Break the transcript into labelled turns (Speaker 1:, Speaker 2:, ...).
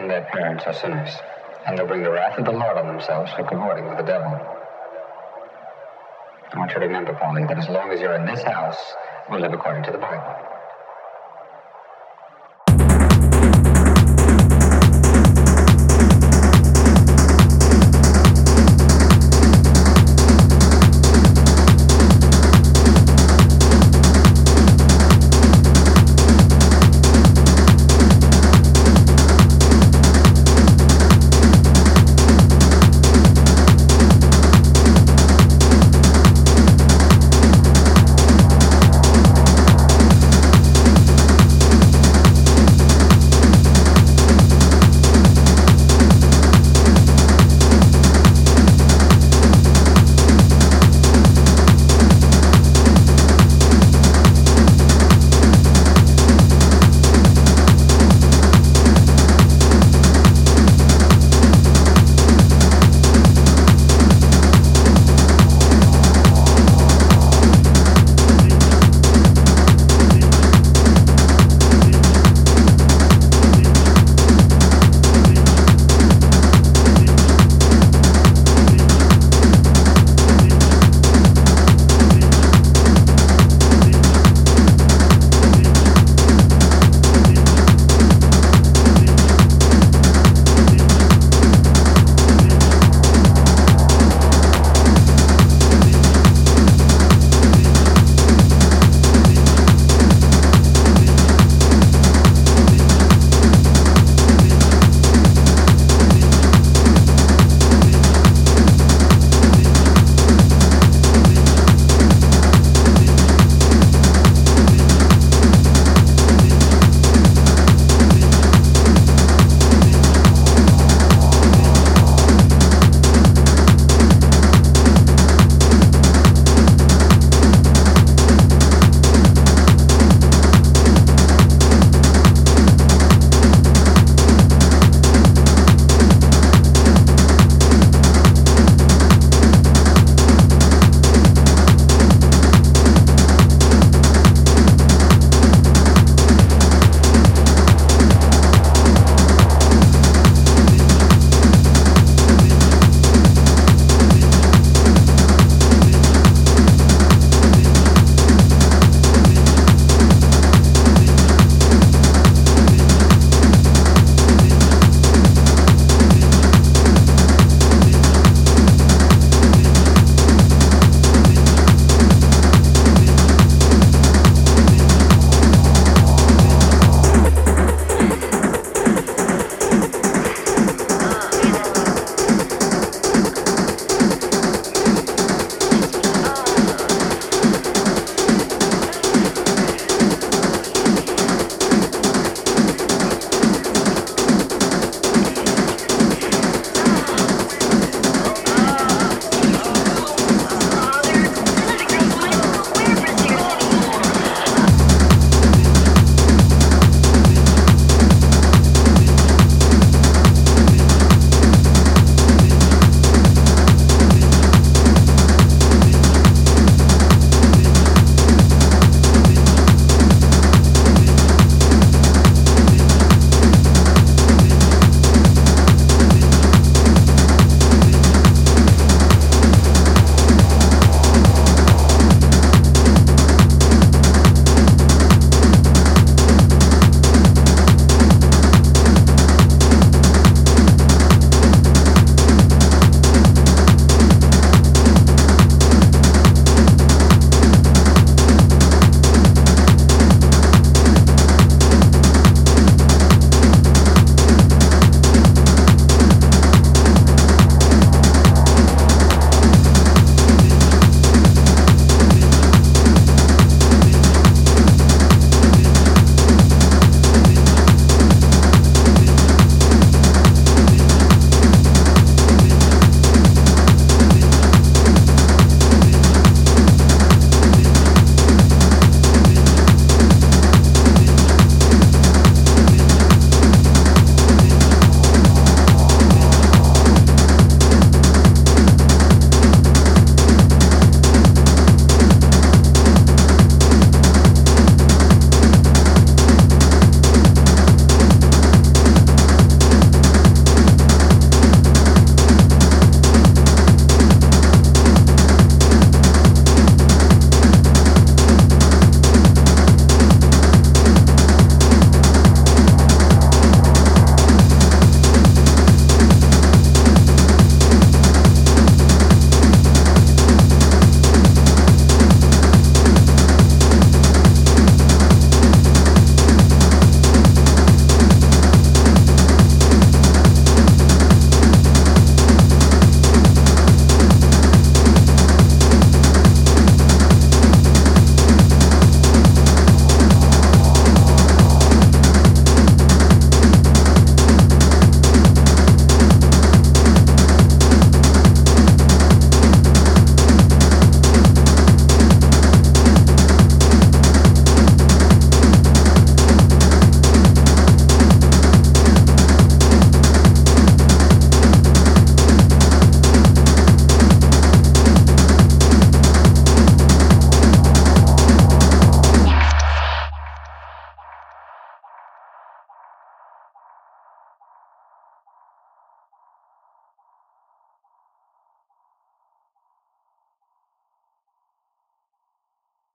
Speaker 1: and their parents are sinners, and they'll bring the wrath of the Lord on themselves for cavorting with the devil. I want you to remember, Polly, that as long as you're in this house, we'll live according to the Bible.